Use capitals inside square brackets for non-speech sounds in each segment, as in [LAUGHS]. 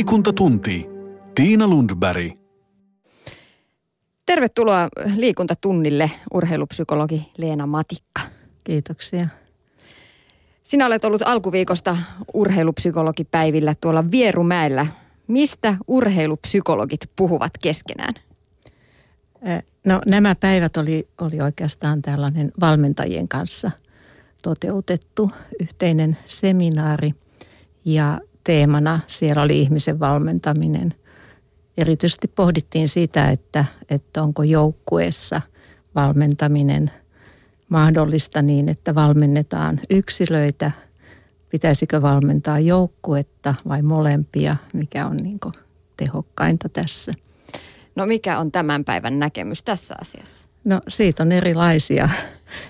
Liikuntatunti. Tiina Lundberg. Tervetuloa liikuntatunnille urheilupsykologi Leena Matikka. Kiitoksia. Sinä olet ollut alkuviikosta urheilupsykologipäivillä tuolla Vierumäellä. Mistä urheilupsykologit puhuvat keskenään? No nämä päivät oli, oli oikeastaan tällainen valmentajien kanssa toteutettu yhteinen seminaari ja teemana siellä oli ihmisen valmentaminen. Erityisesti pohdittiin sitä, että, että onko joukkueessa valmentaminen mahdollista niin, että valmennetaan yksilöitä, pitäisikö valmentaa joukkuetta vai molempia, mikä on niin tehokkainta tässä. No mikä on tämän päivän näkemys tässä asiassa? No siitä on erilaisia,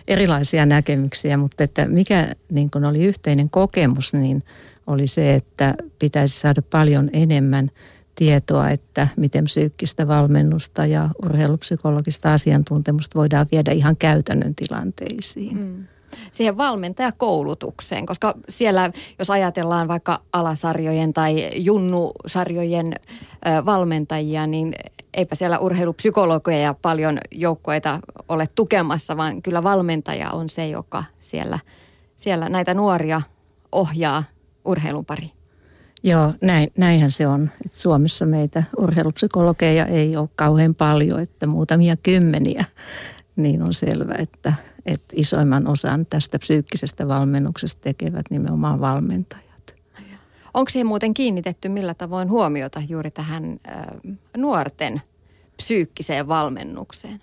erilaisia näkemyksiä, mutta että mikä niin kuin oli yhteinen kokemus, niin oli se, että pitäisi saada paljon enemmän tietoa, että miten psyykkistä valmennusta ja urheilupsykologista asiantuntemusta voidaan viedä ihan käytännön tilanteisiin. Mm siihen valmentajakoulutukseen, koska siellä, jos ajatellaan vaikka alasarjojen tai junnusarjojen valmentajia, niin eipä siellä urheilupsykologeja paljon joukkoita ole tukemassa, vaan kyllä valmentaja on se, joka siellä, siellä näitä nuoria ohjaa urheilun pariin. Joo, näin, näinhän se on. Et Suomessa meitä urheilupsykologeja ei ole kauhean paljon, että muutamia kymmeniä. Niin on selvä, että, että isoimman osan tästä psyykkisestä valmennuksesta tekevät nimenomaan valmentajat. Onko siihen muuten kiinnitetty millä tavoin huomiota juuri tähän äh, nuorten psyykkiseen valmennukseen?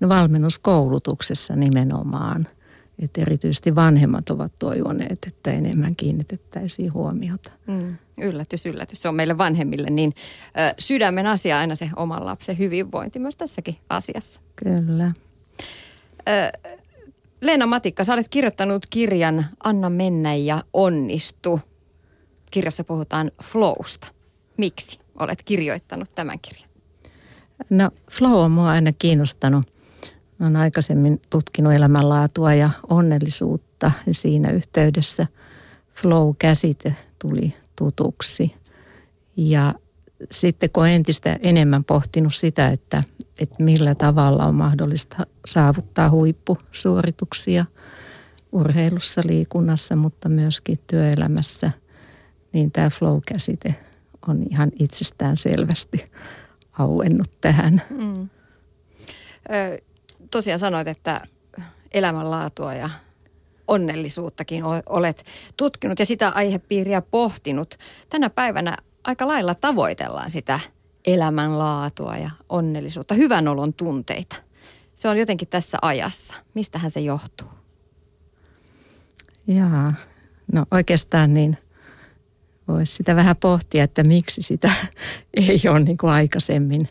No valmennuskoulutuksessa nimenomaan. Että erityisesti vanhemmat ovat toivoneet, että enemmän kiinnitettäisiin huomiota. Mm, yllätys, yllätys. Se on meille vanhemmille niin ö, sydämen asia aina se oman lapsen hyvinvointi myös tässäkin asiassa. Kyllä. Ö, Leena Matikka, sä olet kirjoittanut kirjan Anna mennä ja onnistu. Kirjassa puhutaan flowsta. Miksi olet kirjoittanut tämän kirjan? No flow on mua aina kiinnostanut. Olen aikaisemmin tutkinut elämänlaatua ja onnellisuutta ja siinä yhteydessä flow-käsite tuli tutuksi. Ja sitten kun entistä enemmän pohtinut sitä, että, että millä tavalla on mahdollista saavuttaa huippusuorituksia urheilussa, liikunnassa, mutta myöskin työelämässä, niin tämä flow-käsite on ihan itsestään selvästi auennut tähän. Mm. Ö, tosiaan sanoit, että elämänlaatua ja onnellisuuttakin olet tutkinut ja sitä aihepiiriä pohtinut. Tänä päivänä aika lailla tavoitellaan sitä elämänlaatua ja onnellisuutta, hyvän olon tunteita. Se on jotenkin tässä ajassa. Mistähän se johtuu? Jaa, no oikeastaan niin voisi sitä vähän pohtia, että miksi sitä [LAUGHS] ei ole niin kuin aikaisemmin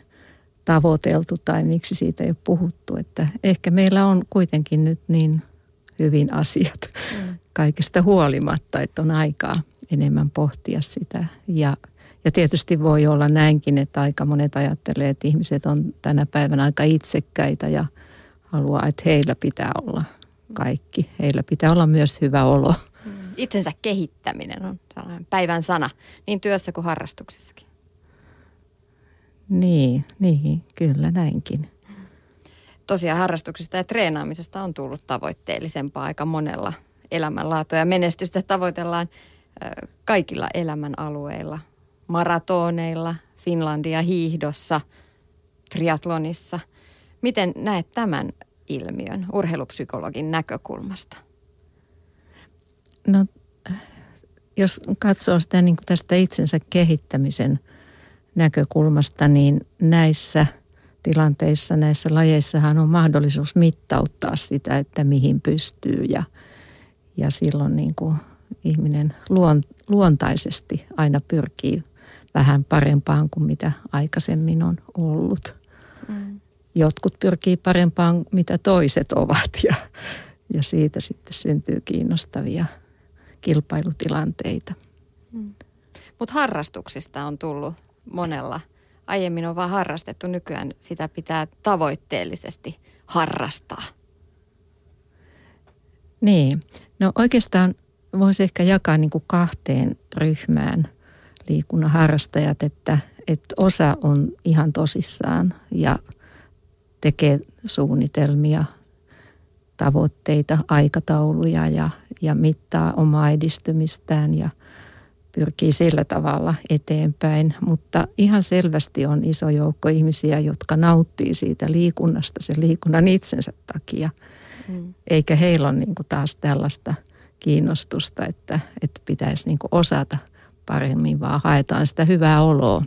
tavoiteltu tai miksi siitä ei ole puhuttu. Että ehkä meillä on kuitenkin nyt niin hyvin asiat mm. kaikesta huolimatta, että on aikaa enemmän pohtia sitä. Ja, ja tietysti voi olla näinkin, että aika monet ajattelee, että ihmiset on tänä päivänä aika itsekkäitä ja haluaa, että heillä pitää olla kaikki. Heillä pitää olla myös hyvä olo. Mm. Itsensä kehittäminen on sellainen päivän sana niin työssä kuin harrastuksessakin. Niin, niin, kyllä näinkin tosiaan harrastuksista ja treenaamisesta on tullut tavoitteellisempaa aika monella elämänlaatua ja menestystä tavoitellaan kaikilla elämän alueilla. Maratoneilla, Finlandia hiihdossa, triatlonissa. Miten näet tämän ilmiön urheilupsykologin näkökulmasta? No, jos katsoo sitä niin kuin tästä itsensä kehittämisen näkökulmasta, niin näissä – tilanteissa näissä lajeissahan on mahdollisuus mittauttaa sitä, että mihin pystyy ja, ja silloin niin kuin ihminen luon, luontaisesti aina pyrkii vähän parempaan kuin mitä aikaisemmin on ollut. Mm. Jotkut pyrkii parempaan, mitä toiset ovat ja, ja siitä sitten syntyy kiinnostavia kilpailutilanteita. Mm. Mutta harrastuksista on tullut monella aiemmin on vaan harrastettu, nykyään sitä pitää tavoitteellisesti harrastaa. Niin, no oikeastaan voisi ehkä jakaa niin kuin kahteen ryhmään liikunnan harrastajat, että, että osa on ihan tosissaan ja tekee suunnitelmia, tavoitteita, aikatauluja ja, ja mittaa omaa edistymistään ja pyrkii sillä tavalla eteenpäin. Mutta ihan selvästi on iso joukko ihmisiä, jotka nauttii siitä liikunnasta sen liikunnan itsensä takia. Mm. Eikä heillä ole niin taas tällaista kiinnostusta, että, että pitäisi niin osata paremmin, vaan haetaan sitä hyvää oloa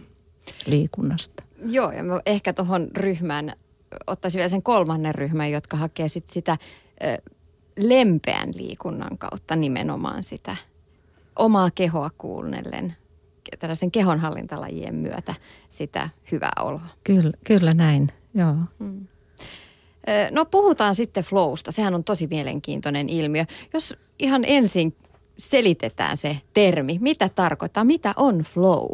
liikunnasta. Joo, ja mä ehkä tuohon ryhmään ottaisin vielä sen kolmannen ryhmän, jotka hakee sit sitä ö, lempeän liikunnan kautta nimenomaan sitä omaa kehoa kuunnellen tällaisten kehonhallintalajien myötä sitä hyvää oloa. Kyllä, kyllä näin, joo. Hmm. No puhutaan sitten flowsta. Sehän on tosi mielenkiintoinen ilmiö. Jos ihan ensin selitetään se termi, mitä tarkoittaa, mitä on flow?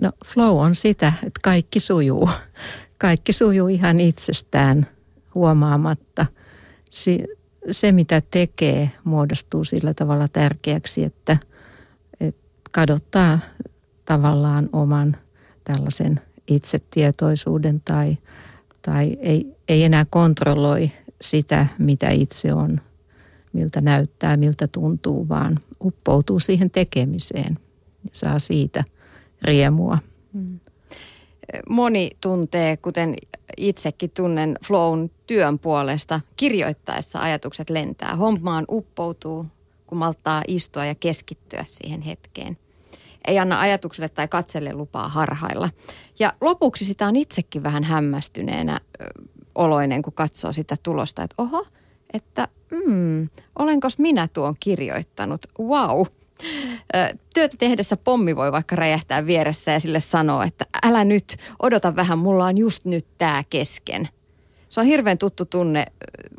No flow on sitä, että kaikki sujuu. Kaikki sujuu ihan itsestään huomaamatta. Se, mitä tekee, muodostuu sillä tavalla tärkeäksi, että, että kadottaa tavallaan oman tällaisen itsetietoisuuden tai, tai ei, ei enää kontrolloi sitä, mitä itse on, miltä näyttää, miltä tuntuu, vaan uppoutuu siihen tekemiseen ja saa siitä riemua. Hmm. Moni tuntee, kuten itsekin tunnen flown työn puolesta, kirjoittaessa ajatukset lentää. Hommaan uppoutuu, kun malttaa istua ja keskittyä siihen hetkeen. Ei anna ajatukselle tai katselle lupaa harhailla. Ja lopuksi sitä on itsekin vähän hämmästyneenä oloinen, kun katsoo sitä tulosta, että oho, että mm, olenkos minä tuon kirjoittanut, wow. Työtä tehdessä pommi voi vaikka räjähtää vieressä ja sille sanoa, että älä nyt, odota vähän, mulla on just nyt tämä kesken. Se on hirveän tuttu tunne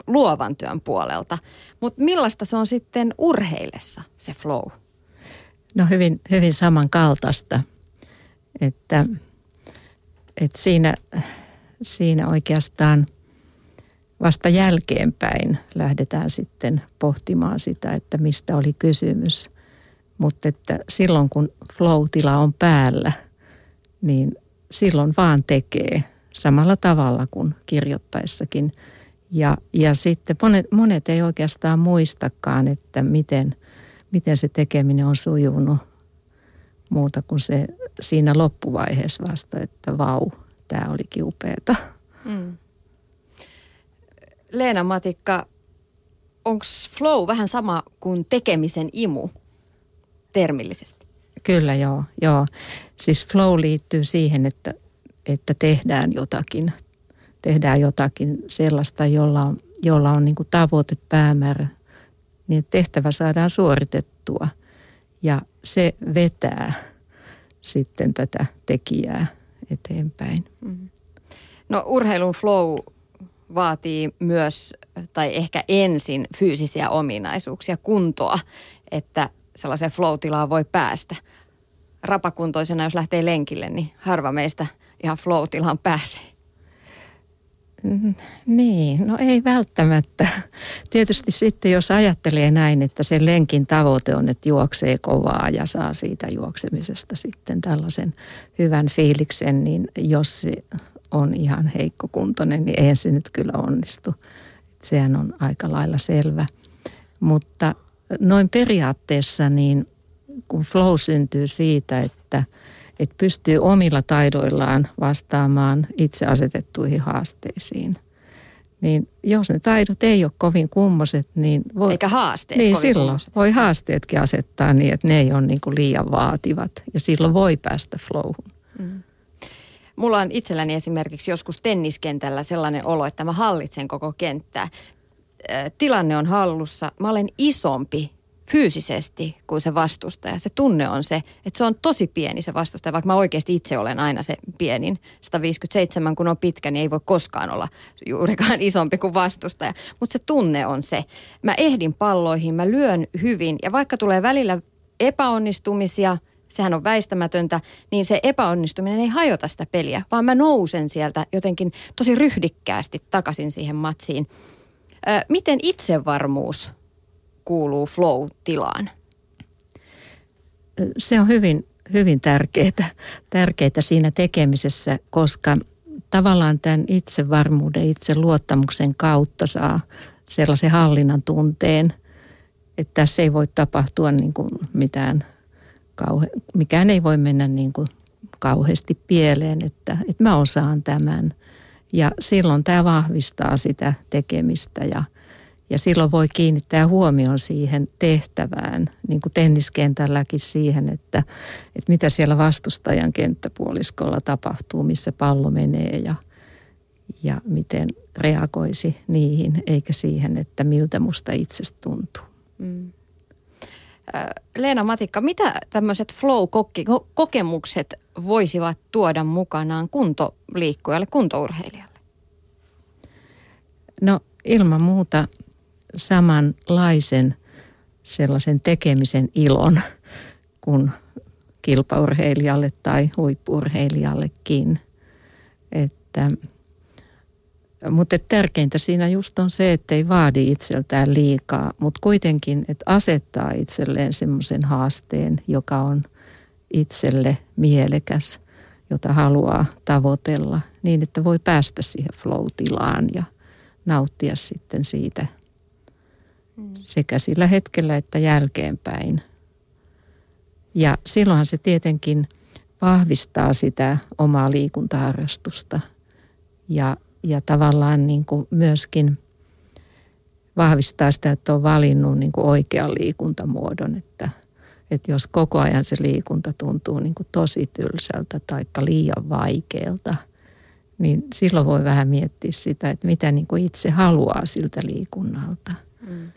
luovan työn puolelta. Mutta millaista se on sitten urheilessa, se flow? No hyvin, hyvin samankaltaista. Että, että siinä, siinä oikeastaan vasta jälkeenpäin lähdetään sitten pohtimaan sitä, että mistä oli kysymys. Mutta että silloin kun flow-tila on päällä, niin silloin vaan tekee samalla tavalla kuin kirjoittaessakin. Ja, ja sitten monet, monet ei oikeastaan muistakaan, että miten, miten se tekeminen on sujunut muuta kuin se siinä loppuvaiheessa vasta, että vau, tämä olikin upeeta. Mm. Leena Matikka, onko flow vähän sama kuin tekemisen imu termillisesti? Kyllä joo, joo. Siis flow liittyy siihen, että, että tehdään jotakin, tehdään jotakin sellaista, jolla on, jolla on niin kuin tavoite, päämäärä, niin tehtävä saadaan suoritettua. Ja se vetää sitten tätä tekijää eteenpäin. Mm. No urheilun flow vaatii myös, tai ehkä ensin fyysisiä ominaisuuksia, kuntoa, että sellaiseen flow-tilaan voi päästä. Rapakuntoisena, jos lähtee lenkille, niin harva meistä ihan flow-tilaan pääsee. Niin, no ei välttämättä. Tietysti sitten jos ajattelee näin, että sen lenkin tavoite on, että juoksee kovaa ja saa siitä juoksemisesta sitten tällaisen hyvän fiiliksen, niin jos se on ihan heikkokuntoinen, niin eihän se nyt kyllä onnistu. sehän on aika lailla selvä. Mutta noin periaatteessa niin kun flow syntyy siitä, että, että pystyy omilla taidoillaan vastaamaan itse asetettuihin haasteisiin. Niin jos ne taidot ei ole kovin kummoset, niin voi... Eikä haasteet Niin silloin kummoset. voi haasteetkin asettaa niin, että ne ei ole niin kuin liian vaativat. Ja silloin voi päästä flowhun. Mm. Mulla on itselläni esimerkiksi joskus tenniskentällä sellainen olo, että mä hallitsen koko kenttää. Tilanne on hallussa. Mä olen isompi fyysisesti kuin se vastustaja. Se tunne on se, että se on tosi pieni se vastustaja, vaikka mä oikeasti itse olen aina se pienin. 157 kun on pitkä, niin ei voi koskaan olla juurikaan [LAUGHS] isompi kuin vastustaja. Mutta se tunne on se. Mä ehdin palloihin, mä lyön hyvin ja vaikka tulee välillä epäonnistumisia – sehän on väistämätöntä, niin se epäonnistuminen ei hajota sitä peliä, vaan mä nousen sieltä jotenkin tosi ryhdikkäästi takaisin siihen matsiin. Miten itsevarmuus kuuluu flow-tilaan? se on hyvin, hyvin tärkeää, tärkeää siinä tekemisessä, koska tavallaan tämän itsevarmuuden, itse luottamuksen kautta saa sellaisen hallinnan tunteen, että tässä ei voi tapahtua niin kuin mitään, kauhe, mikään ei voi mennä niin kuin kauheasti pieleen, että, että mä osaan tämän. Ja silloin tämä vahvistaa sitä tekemistä ja, ja silloin voi kiinnittää huomioon siihen tehtävään, niin kuin tenniskentälläkin siihen, että, että mitä siellä vastustajan kenttäpuoliskolla tapahtuu, missä pallo menee ja, ja miten reagoisi niihin, eikä siihen, että miltä musta itsestä tuntuu. Mm. Leena Matikka, mitä tämmöiset flow-kokemukset voisivat tuoda mukanaan kuntoliikkujalle, kuntourheilijalle? No ilman muuta samanlaisen sellaisen tekemisen ilon kuin kilpaurheilijalle tai huippurheilijallekin. Että, mutta tärkeintä siinä just on se, että ei vaadi itseltään liikaa, mutta kuitenkin, että asettaa itselleen semmoisen haasteen, joka on itselle mielekäs, jota haluaa tavoitella niin, että voi päästä siihen flow-tilaan ja nauttia sitten siitä – sekä sillä hetkellä että jälkeenpäin. Ja silloinhan se tietenkin vahvistaa sitä omaa liikuntaharrastusta ja, ja tavallaan niin kuin myöskin vahvistaa sitä, että on valinnut niin kuin oikean liikuntamuodon, että, että jos koko ajan se liikunta tuntuu niin kuin tosi tylsältä tai liian vaikealta, niin silloin voi vähän miettiä sitä, että mitä niin kuin itse haluaa siltä liikunnalta. Mm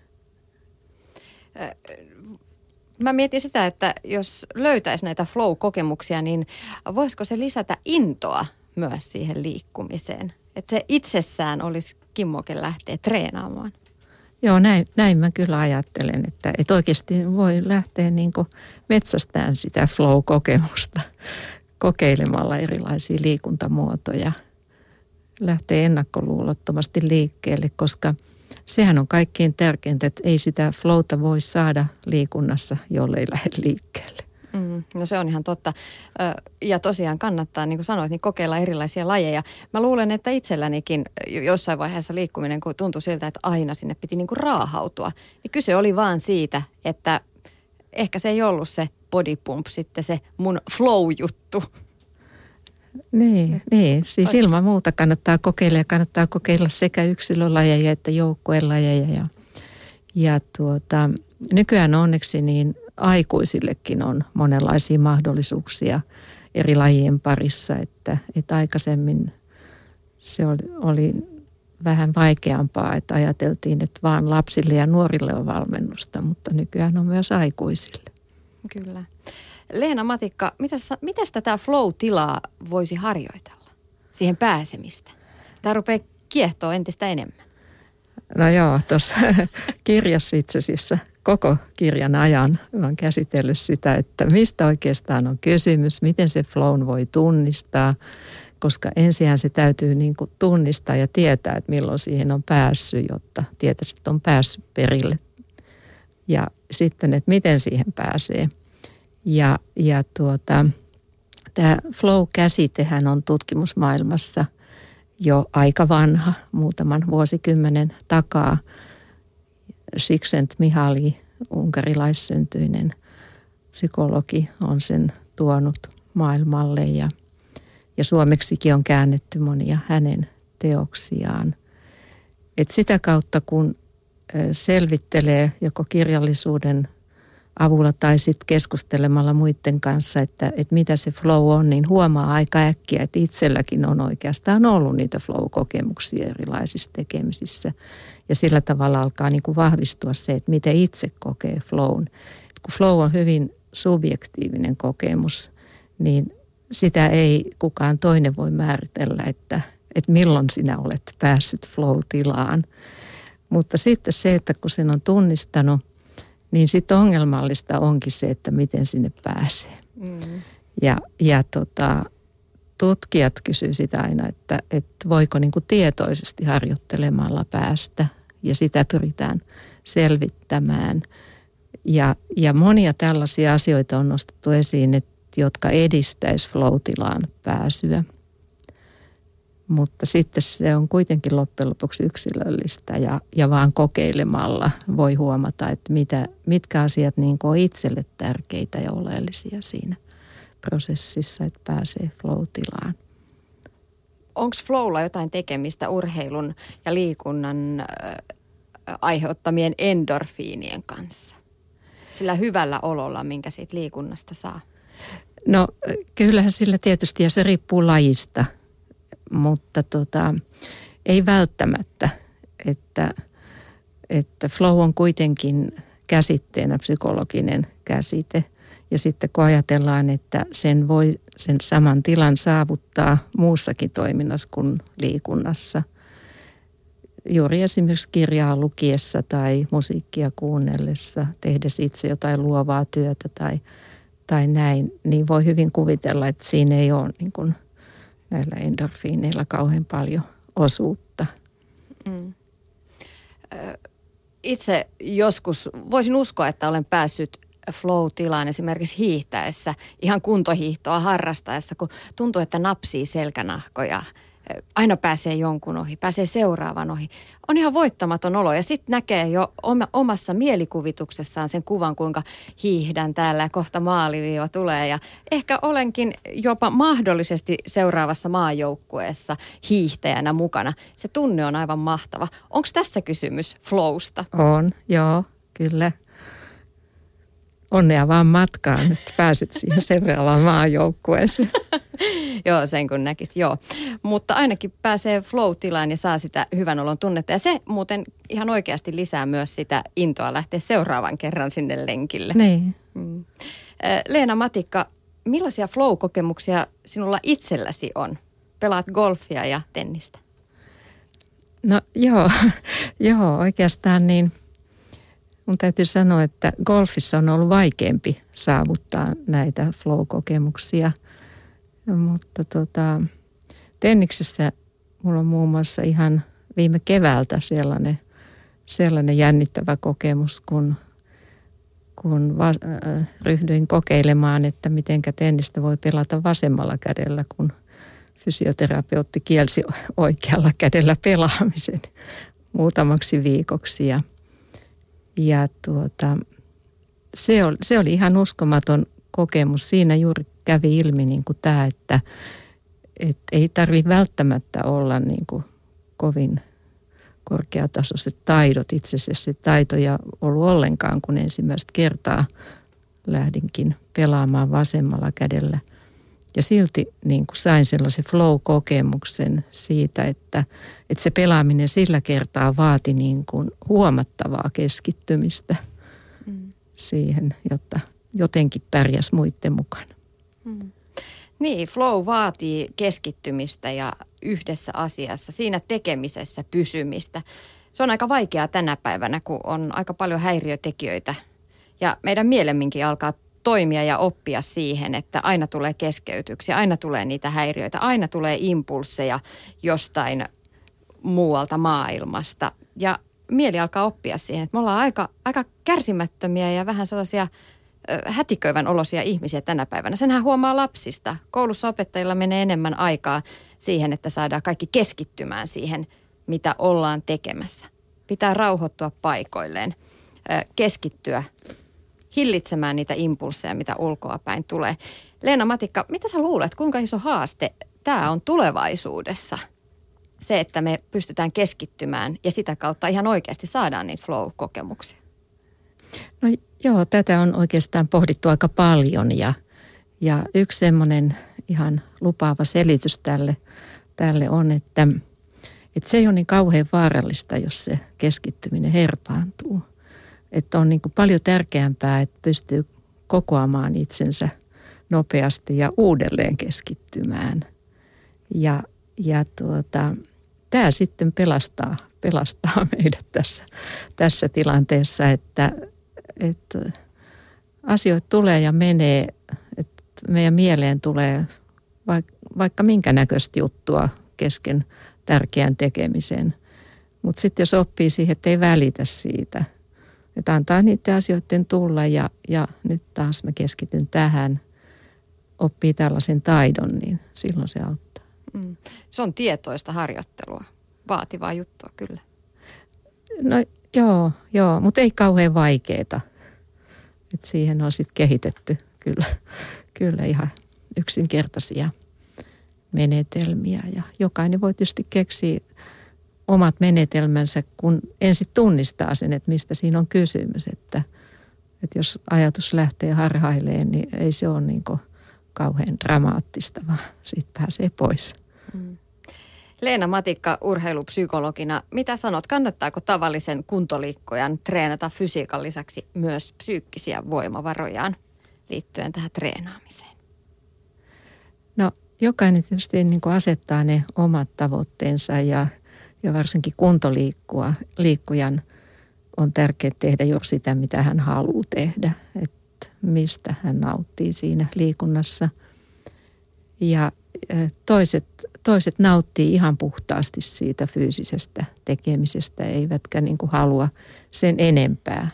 mä mietin sitä, että jos löytäisi näitä flow-kokemuksia, niin voisiko se lisätä intoa myös siihen liikkumiseen? Että se itsessään olisi kimmoke lähteä treenaamaan. Joo, näin, näin mä kyllä ajattelen, että, että oikeasti voi lähteä niin metsästään sitä flow-kokemusta kokeilemalla erilaisia liikuntamuotoja. Lähtee ennakkoluulottomasti liikkeelle, koska – sehän on kaikkein tärkeintä, että ei sitä flowta voi saada liikunnassa, jollei lähde liikkeelle. Mm, no se on ihan totta. Ja tosiaan kannattaa, niin kuin sanoit, niin kokeilla erilaisia lajeja. Mä luulen, että itsellänikin jossain vaiheessa liikkuminen, kun tuntui siltä, että aina sinne piti niin kuin raahautua, niin kyse oli vaan siitä, että ehkä se ei ollut se body pump sitten se mun flow-juttu. Niin, niin. siis ilman muuta kannattaa kokeilla ja kannattaa kokeilla sekä yksilölajeja että joukkuelajeja. Ja, ja tuota, nykyään onneksi niin aikuisillekin on monenlaisia mahdollisuuksia eri lajien parissa, että, että aikaisemmin se oli, oli vähän vaikeampaa, että ajateltiin, että vaan lapsille ja nuorille on valmennusta, mutta nykyään on myös aikuisille. Kyllä. Leena Matikka, mitäs, mitäs tätä flow-tilaa voisi harjoitella? Siihen pääsemistä. Tämä rupeaa kiehtoa entistä enemmän. No joo, tuossa [LAUGHS] kirjassa itse asiassa koko kirjan ajan olen käsitellyt sitä, että mistä oikeastaan on kysymys, miten se flown voi tunnistaa, koska ensin se täytyy niin kuin tunnistaa ja tietää, että milloin siihen on päässyt, jotta tietäisi, että on päässyt perille. Ja sitten, että miten siihen pääsee – ja, ja tuota, tämä flow-käsitehän on tutkimusmaailmassa jo aika vanha, muutaman vuosikymmenen takaa. Siksent Mihali, unkarilaissyntyinen psykologi, on sen tuonut maailmalle ja, ja suomeksikin on käännetty monia hänen teoksiaan. Et sitä kautta kun selvittelee joko kirjallisuuden avulla tai sitten keskustelemalla muiden kanssa, että, että mitä se flow on, niin huomaa aika äkkiä, että itselläkin on oikeastaan ollut niitä flow-kokemuksia erilaisissa tekemisissä. Ja sillä tavalla alkaa niin kuin vahvistua se, että miten itse kokee flown. Et kun flow on hyvin subjektiivinen kokemus, niin sitä ei kukaan toinen voi määritellä, että, että milloin sinä olet päässyt flow-tilaan. Mutta sitten se, että kun sen on tunnistanut – niin sitten ongelmallista onkin se, että miten sinne pääsee. Mm. Ja, ja tota, tutkijat kysyvät sitä aina, että, että voiko niin kuin tietoisesti harjoittelemalla päästä ja sitä pyritään selvittämään. Ja, ja monia tällaisia asioita on nostettu esiin, että, jotka edistäisi flow pääsyä. Mutta sitten se on kuitenkin loppujen lopuksi yksilöllistä ja, ja vaan kokeilemalla voi huomata, että mitä, mitkä asiat niin on itselle tärkeitä ja oleellisia siinä prosessissa, että pääsee flow-tilaan. Onko flowlla jotain tekemistä urheilun ja liikunnan äh, aiheuttamien endorfiinien kanssa? Sillä hyvällä ololla, minkä siitä liikunnasta saa? No kyllähän sillä tietysti, ja se riippuu lajista, mutta tota, ei välttämättä, että, että flow on kuitenkin käsitteenä psykologinen käsite – ja sitten kun ajatellaan, että sen voi sen saman tilan saavuttaa muussakin toiminnassa kuin liikunnassa, juuri esimerkiksi kirjaa lukiessa tai musiikkia kuunnellessa, tehdessä itse jotain luovaa työtä tai, tai näin, niin voi hyvin kuvitella, että siinä ei ole niin kuin näillä endorfiineilla kauhean paljon osuutta. Mm. Itse joskus voisin uskoa, että olen päässyt flow-tilaan esimerkiksi hiihtäessä, ihan kuntohiihtoa harrastaessa, kun tuntuu, että napsii selkänahkoja. Aina pääsee jonkun ohi, pääsee seuraavan ohi. On ihan voittamaton olo ja sitten näkee jo omassa mielikuvituksessaan sen kuvan, kuinka hiihdän täällä ja kohta maaliviiva tulee. Ja ehkä olenkin jopa mahdollisesti seuraavassa maajoukkueessa hiihtäjänä mukana. Se tunne on aivan mahtava. Onko tässä kysymys flowsta? On, joo, kyllä onnea vaan matkaan, että pääset siihen seuraavaan maajoukkueeseen. [LAUGHS] joo, sen kun näkisi, joo. Mutta ainakin pääsee flow-tilaan ja saa sitä hyvän olon tunnetta. Ja se muuten ihan oikeasti lisää myös sitä intoa lähteä seuraavan kerran sinne lenkille. Niin. Mm. Leena Matikka, millaisia flow-kokemuksia sinulla itselläsi on? Pelaat golfia ja tennistä. No joo, [LAUGHS] joo oikeastaan niin – Mun täytyy sanoa, että golfissa on ollut vaikeampi saavuttaa näitä flow-kokemuksia. Mutta tota, tenniksessä mulla on muun muassa ihan viime keväältä sellainen, sellainen jännittävä kokemus, kun, kun va, äh, ryhdyin kokeilemaan, että miten tennistä voi pelata vasemmalla kädellä, kun fysioterapeutti kielsi oikealla kädellä pelaamisen muutamaksi viikoksi. Ja ja tuota, se, oli, se oli ihan uskomaton kokemus. Siinä juuri kävi ilmi niin kuin tämä, että, että ei tarvitse välttämättä olla niin kuin kovin korkeatasoiset taidot. Itse asiassa taitoja ollut ollenkaan, kun ensimmäistä kertaa lähdinkin pelaamaan vasemmalla kädellä – ja silti niin kuin sain sellaisen flow-kokemuksen siitä, että, että se pelaaminen sillä kertaa vaati niin kuin huomattavaa keskittymistä mm. siihen, jotta jotenkin pärjäs muiden mukana. Mm. Niin, flow vaatii keskittymistä ja yhdessä asiassa, siinä tekemisessä pysymistä. Se on aika vaikeaa tänä päivänä, kun on aika paljon häiriötekijöitä ja meidän mielemminkin alkaa toimia ja oppia siihen, että aina tulee keskeytyksiä, aina tulee niitä häiriöitä, aina tulee impulseja jostain muualta maailmasta. Ja mieli alkaa oppia siihen, että me ollaan aika, aika kärsimättömiä ja vähän sellaisia hätiköivän olosia ihmisiä tänä päivänä. Senhän huomaa lapsista. Koulussa opettajilla menee enemmän aikaa siihen, että saadaan kaikki keskittymään siihen, mitä ollaan tekemässä. Pitää rauhoittua paikoilleen, keskittyä hillitsemään niitä impulseja, mitä ulkoa päin tulee. Leena Matikka, mitä sä luulet, kuinka iso haaste tämä on tulevaisuudessa? Se, että me pystytään keskittymään ja sitä kautta ihan oikeasti saadaan niitä flow-kokemuksia. No joo, tätä on oikeastaan pohdittu aika paljon ja, ja yksi semmoinen ihan lupaava selitys tälle, tälle on, että, että se ei ole niin kauhean vaarallista, jos se keskittyminen herpaantuu – että on niin kuin paljon tärkeämpää, että pystyy kokoamaan itsensä nopeasti ja uudelleen keskittymään. Ja, ja tuota, tämä sitten pelastaa, pelastaa [LAUGHS] meidät tässä, tässä tilanteessa, että, että asioita tulee ja menee, että meidän mieleen tulee vaikka, vaikka minkä näköistä juttua kesken tärkeän tekemisen. Mutta sitten jos oppii siihen, että ei välitä siitä – Että antaa niiden asioiden tulla ja, ja nyt taas mä keskityn tähän, oppii tällaisen taidon, niin silloin se auttaa. Mm. Se on tietoista harjoittelua, vaativaa juttua kyllä. No joo, joo mutta ei kauhean vaikeeta. Et siihen on sitten kehitetty kyllä, kyllä ihan yksinkertaisia menetelmiä. Ja jokainen voi tietysti keksiä omat menetelmänsä, kun ensin tunnistaa sen, että mistä siinä on kysymys. Että, että jos ajatus lähtee harhaileen, niin ei se ole niin kauhean dramaattista, vaan siitä pääsee pois. Mm. Leena Matikka urheilupsykologina, mitä sanot, kannattaako tavallisen kuntoliikkojan treenata fysiikan lisäksi myös psyykkisiä voimavarojaan liittyen tähän treenaamiseen? No jokainen tietysti niin kuin asettaa ne omat tavoitteensa ja, ja varsinkin kuntoliikkua, liikkujan on tärkeää tehdä juuri sitä, mitä hän haluaa tehdä, että mistä hän nauttii siinä liikunnassa. Ja toiset, toiset nauttii ihan puhtaasti siitä fyysisestä tekemisestä, eivätkä niin kuin halua sen enempää.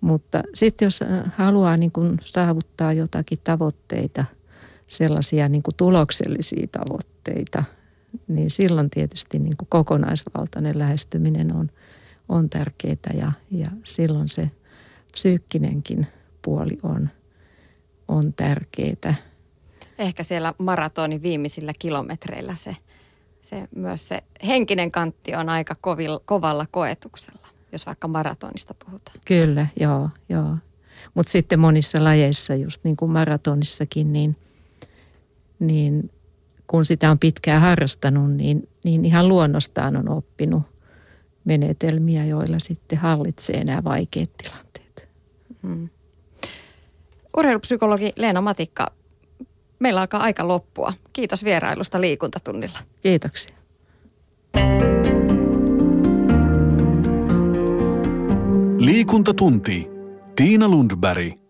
Mutta sitten jos haluaa niin kuin saavuttaa jotakin tavoitteita, sellaisia niin kuin tuloksellisia tavoitteita, niin silloin tietysti niin kuin kokonaisvaltainen lähestyminen on, on tärkeää ja, ja silloin se psyykkinenkin puoli on, on tärkeää ehkä siellä maratonin viimeisillä kilometreillä se, se myös se henkinen kantti on aika kovilla, kovalla koetuksella, jos vaikka maratonista puhutaan. Kyllä, joo, joo. Mutta sitten monissa lajeissa, just niin kuin maratonissakin, niin, niin kun sitä on pitkään harrastanut, niin, niin ihan luonnostaan on oppinut menetelmiä, joilla sitten hallitsee nämä vaikeat tilanteet. Hmm. Urheilupsykologi Leena Matikka, meillä alkaa aika loppua. Kiitos vierailusta liikuntatunnilla. Kiitoksia. Liikuntatunti. Tiina Lundberg.